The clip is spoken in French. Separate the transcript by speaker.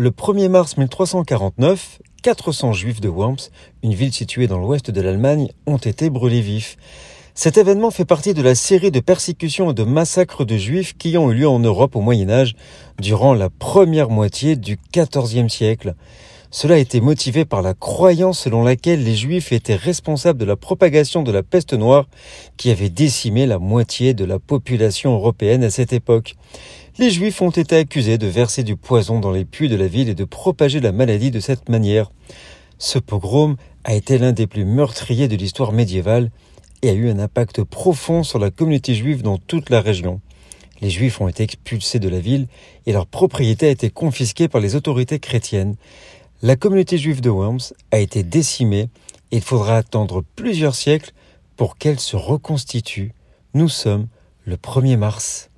Speaker 1: le 1er mars 1349, 400 juifs de Worms, une ville située dans l'ouest de l'Allemagne, ont été brûlés vifs. Cet événement fait partie de la série de persécutions et de massacres de juifs qui ont eu lieu en Europe au Moyen Âge durant la première moitié du XIVe siècle. Cela a été motivé par la croyance selon laquelle les juifs étaient responsables de la propagation de la peste noire qui avait décimé la moitié de la population européenne à cette époque. Les juifs ont été accusés de verser du poison dans les puits de la ville et de propager la maladie de cette manière. Ce pogrom a été l'un des plus meurtriers de l'histoire médiévale et a eu un impact profond sur la communauté juive dans toute la région. Les Juifs ont été expulsés de la ville et leur propriété a été confisquée par les autorités chrétiennes. La communauté juive de Worms a été décimée et il faudra attendre plusieurs siècles pour qu'elle se reconstitue. Nous sommes le 1er mars.